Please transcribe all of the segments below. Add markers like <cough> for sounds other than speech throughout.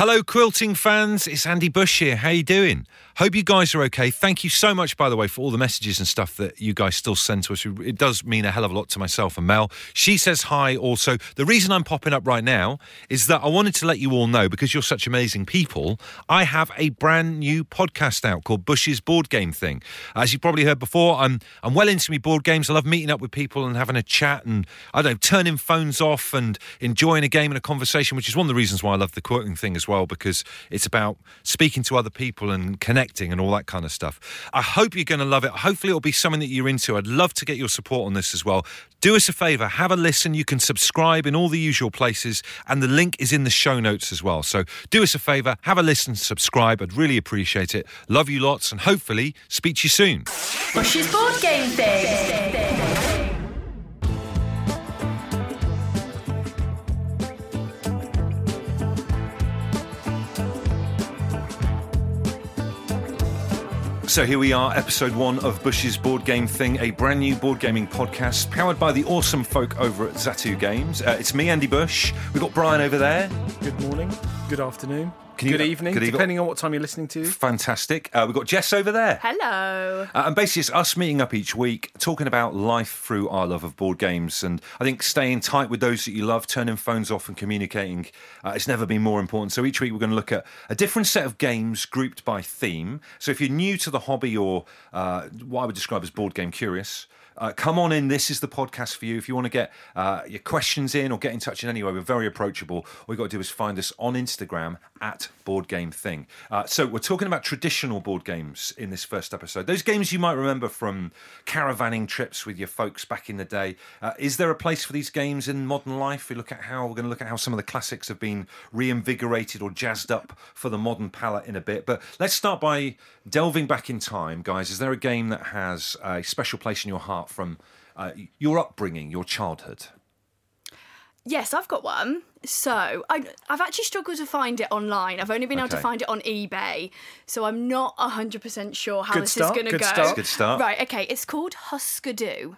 Hello, quilting fans. It's Andy Bush here. How are you doing? Hope you guys are okay. Thank you so much, by the way, for all the messages and stuff that you guys still send to us. It does mean a hell of a lot to myself and Mel. She says hi also. The reason I'm popping up right now is that I wanted to let you all know, because you're such amazing people, I have a brand new podcast out called Bush's Board Game Thing. As you probably heard before, I'm I'm well into me board games. I love meeting up with people and having a chat and I don't know, turning phones off and enjoying a game and a conversation, which is one of the reasons why I love the quilting thing as well, because it's about speaking to other people and connecting and all that kind of stuff. I hope you're going to love it. Hopefully, it'll be something that you're into. I'd love to get your support on this as well. Do us a favor, have a listen. You can subscribe in all the usual places, and the link is in the show notes as well. So do us a favor, have a listen, subscribe. I'd really appreciate it. Love you lots, and hopefully, speak to you soon. Bush's board game thing. So here we are, episode one of Bush's Board Game Thing, a brand new board gaming podcast powered by the awesome folk over at Zatu Games. Uh, it's me, Andy Bush. We've got Brian over there. Good morning, good afternoon, Can you- good evening, good evening. depending on what time you're listening to. Fantastic. Uh, we've got Jess over there. Hello. Uh, and basically, it's us meeting up each week, talking about life through our love of board games. And I think staying tight with those that you love, turning phones off and communicating, uh, it's never been more important. So each week, we're going to look at a different set of games grouped by theme. So if you're new to the hobby or uh, what I would describe as board game curious, uh, come on in. This is the podcast for you. If you want to get uh, your questions in or get in touch in any way, we're very approachable. All you got to do is find us on Instagram at Board Game Thing. Uh, so we're talking about traditional board games in this first episode. Those games you might remember from caravanning trips with your folks back in the day. Uh, is there a place for these games in modern life? We look at how we're going to look at how some of the classics have been reinvigorated or jazzed up for the modern palate in a bit. But let's start by delving back in time, guys. Is there a game that has a special place in your heart from uh, your upbringing, your childhood? Yes, I've got one. So I, I've actually struggled to find it online. I've only been able to find it on eBay, so I'm not hundred percent sure how Good this start, is going to good go. start. Good start. Right. Okay. It's called Husker Du.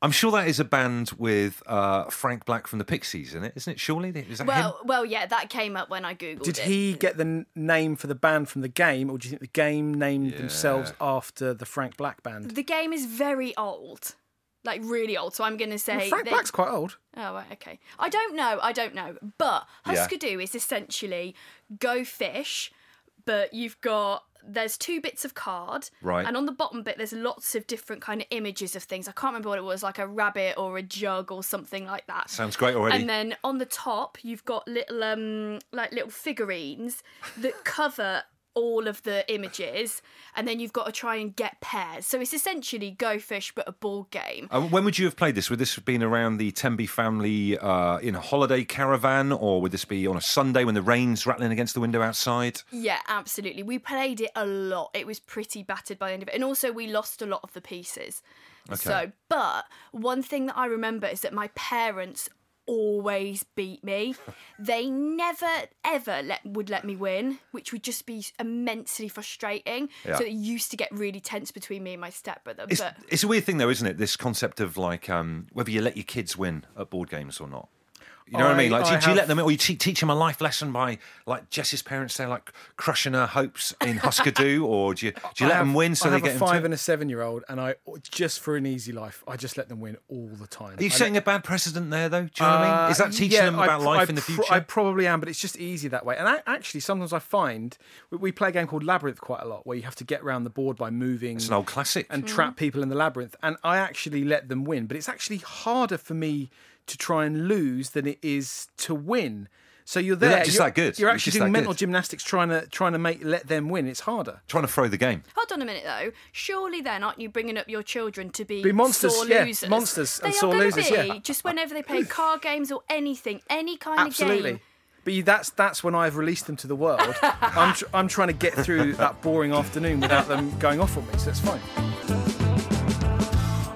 I'm sure that is a band with uh, Frank Black from the Pixies in it, isn't it? Surely is that him? Well, well, yeah, that came up when I googled Did it. he get the n- name for the band from the game, or do you think the game named themselves after the Frank Black band? The game is very old, like really old. So I'm going to say Well, Frank they- Black's quite old. Oh, right, okay. I don't know. I don't know. But Yeah. Husker Du is essentially go fish, but you've got there's two bits of card, Right. And on the bottom bit, there's lots of different kind of images of things. I can't remember what it was, like a rabbit or a jug or something like that. Sounds great already. And then on the top, you've got little um like little figurines that cover all of the images, and then you've got to try and get pairs. So it's essentially Go Fish, but a board game. Uh, when would you have played this? Would this have been around the Temby family uh, in a holiday caravan, or would this be on a Sunday when the rain's rattling against the window outside? Yeah, absolutely. We played it a lot. It was pretty battered by the end of it. And also, we lost a lot of the pieces. Okay. So, but one thing that I remember is that my parents always beat me. <laughs> they never ever let would let me win, which would just be immensely frustrating. Yeah. So it used to get really tense between me and my stepbrother. It's, but it's a weird thing, though, isn't it? This concept of like um, whether you let your kids win at board games or not. You know what I mean? I- Like, do, I do you let them, or you te- teach them a life lesson by, like Jess's parents, say, like crushing her hopes in Husker Du, <laughs> or do you do you I let have- them win so I they have get a five and a seven-year-old, and I just for an easy life, I just let them win all the time. Are you I setting a bad precedent there, though? Do you know what I mean? Is that Uh, teaching yeah, them about life I in the future? I probably am, but it's just easy that way. And I, actually, sometimes I find we, we play a game called Labyrinth quite a lot, where you have to get around the board by moving it's an old classic. and trap people in the labyrinth. And I actually let them win, but it's actually harder for me to try and lose than it is to win. So you're They're there. not just you're, that good. You're actually doing mental good. gymnastics trying to trying to make let them win. It's harder. Trying to throw the game. hold on a minute though. Surely then, aren't you bringing up your children to be, Be monsters, sore yeah, losers? monsters they and are sore gonna losers, Be, yeah. Just whenever they play <sighs> card games or anything, any kind of Absolutely. game. But you, that's that's when I've released them to the world. <laughs> I'm tr- I'm trying to get through that boring afternoon without them going off on me, so it's fine.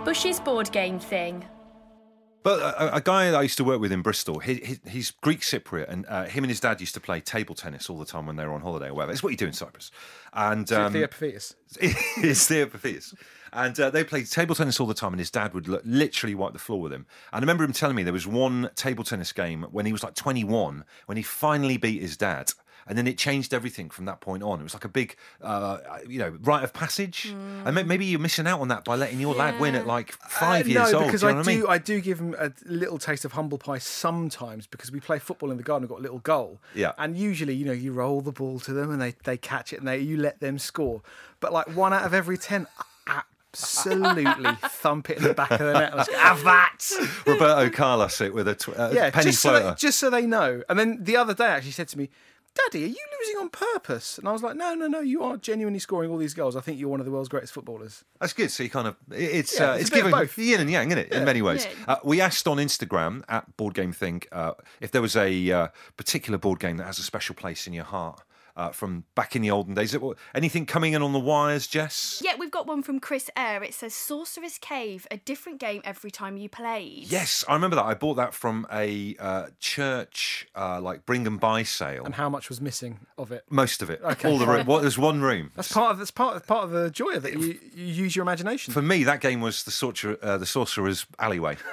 Bush's board game thing. But a, a guy I used to work with in Bristol, he, he, he's Greek Cypriot, and uh, him and his dad used to play table tennis all the time when they were on holiday or whatever. It's what you do in Cyprus. And um, the epiphytus. <laughs> it's the. And uh, they played table tennis all the time, and his dad would li- literally wipe the floor with him. And I remember him telling me there was one table tennis game when he was like 21, when he finally beat his dad. And then it changed everything from that point on. It was like a big, uh, you know, rite of passage. And maybe you're missing out on that by letting your lad win at like five Uh, years no, old. because do you I know what do. I mean? I do give him a little taste of humble pie sometimes because we play football in the garden. We've got a little goal. Yeah. And usually, you know, you roll the ball to them and they they catch it and they you let them score. But like one out of every ten, absolutely <laughs> thump it in the back of the net. I go, have that. Roberto Carlos it with a tw- uh, Yeah, penny just so, they, just so they know. And then the other day, actually said to me, "Daddy, are you losing on purpose?" And I was like, "No, no, no. You are genuinely scoring all these goals. I think you're one of the world's greatest footballers." That's good. So you kind of it's Yeah, uh, it's it's, a bit of giving both. yin and yang, isn't it? In many ways. Yeah. Uh, we asked on Instagram at Board Game Thing uh, if there was a uh, particular board game that has a special place in your heart uh, from back in the olden days. Anything coming in on the wires, Jess? Yeah, we've got one from Chris Eyre. It says Sorcerer's Cave, a different game every time you played. Yes, I remember that. I bought that from a uh, church, uh, like bring and buy sale. And how much was missing of it? Most of it, Okay, all the room. <laughs> What, there's one room. That's part of that's part of part of the joy of it. You, you use your imagination. For me, that game was the sorcerer, uh, the sorcerer's alleyway. <laughs>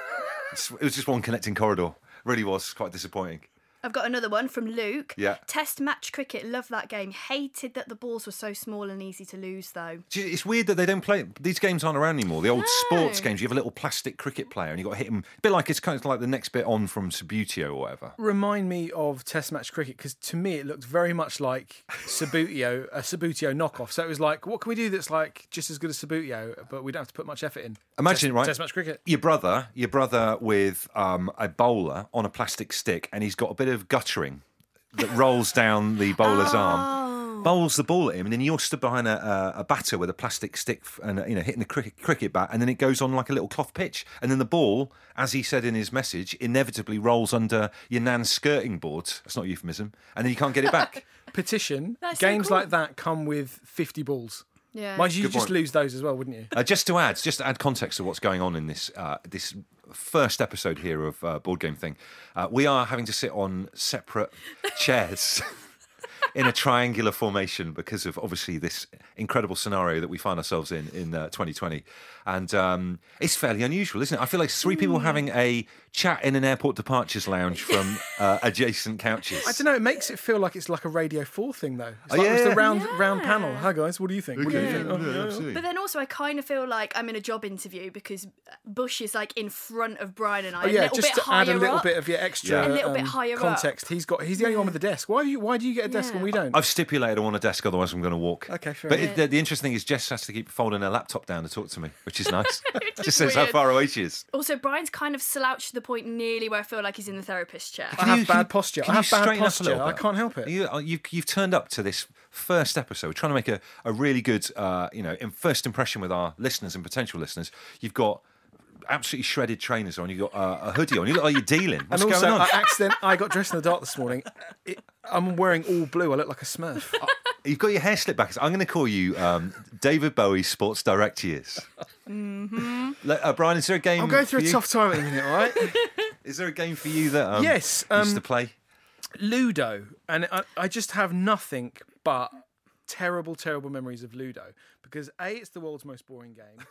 It was just one connecting corridor. Really was quite disappointing. I've got another one from Luke. Yeah. Test match cricket, love that game. Hated that the balls were so small and easy to lose, though. It's weird that they don't play. These games aren't around anymore. The old No. sports games, you have a little plastic cricket player, and you got to hit him. A bit like it's kind of like the next bit on from Subbuteo or whatever. Remind me of Test match cricket because to me it looked very much like Subbuteo, a Subbuteo knockoff. So it was like, what can we do that's like just as good as Subbuteo, but we don't have to put much effort in? Imagine Test, it, right? Test match cricket. Your brother, your brother with um, a bowler on a plastic stick, and he's got a bit of guttering that rolls down the bowler's arm. Bowls the ball at him, and then you're stood behind a, a, a batter with a plastic stick and uh, you know hitting the cricket, cricket bat, and then it goes on like a little cloth pitch, and then the ball, as he said in his message, inevitably rolls under your nan's skirting board. That's not a euphemism, and then you can't get it back. <laughs> Petition. That's so games cool. like that come with 50 balls. Yeah. Mind you, Good just point. lose those as well, wouldn't you? Uh, just to add, just to add context to what's going on in this uh, this first episode here of uh, board game thing, uh, we are having to sit on separate <laughs> chairs in a triangular formation because of obviously this incredible scenario that we find ourselves in in uh, 2020, and um, it's fairly unusual, isn't it? I feel like three people having a chat in an airport departures lounge from <laughs> uh, adjacent couches. I don't know. It makes it feel like it's like a Radio Four thing, though. It's Oh, like it was yeah. the round round panel. Hi guys, what do you think? What do you think? Oh, yeah, yeah. But then also, I kind of feel like I'm in a job interview because Bush is like in front of Brian and I, Oh, a yeah, little just bit to higher add a little up. bit of your extra Yeah. A little bit um, higher up. context. He's got. He's the only one with a desk. Why? Do you, why do you get a desk Yeah. when we don't? I've stipulated I want a desk, otherwise I'm going to walk. Okay, fair But enough. it, the, the interesting thing is Jess has to keep folding her laptop down to talk to me, which is nice. <laughs> is Just says how weird. far away she is. Also, Brian's kind of slouched to the point nearly where I feel like he's in the therapist chair. I have you- bad can you- posture. can I you have bad straighten up a posture. little I bit? can't help it. You, uh, you, you've turned up to this first episode, trying to make a, a really good, uh, you know, in first impression with our listeners and potential listeners. You've got absolutely shredded trainers on. You've got uh, a hoodie on. You look like you're dealing. What's and also, going on? I accident. I got dressed in the dark this morning. It, I'm wearing all blue. I look like a Smurf. You've got your hair slicked back. I'm going to call you um, David Bowie Sports Direct Years. Mm-hmm. Uh, Brian, is there a game? I'm going through for a you? tough time at the minute. All right. <laughs> Is there a game for you that um, Yes, you used um, to play? Ludo, and I, I just have nothing but terrible, terrible memories of Ludo because a it's the world's most boring game.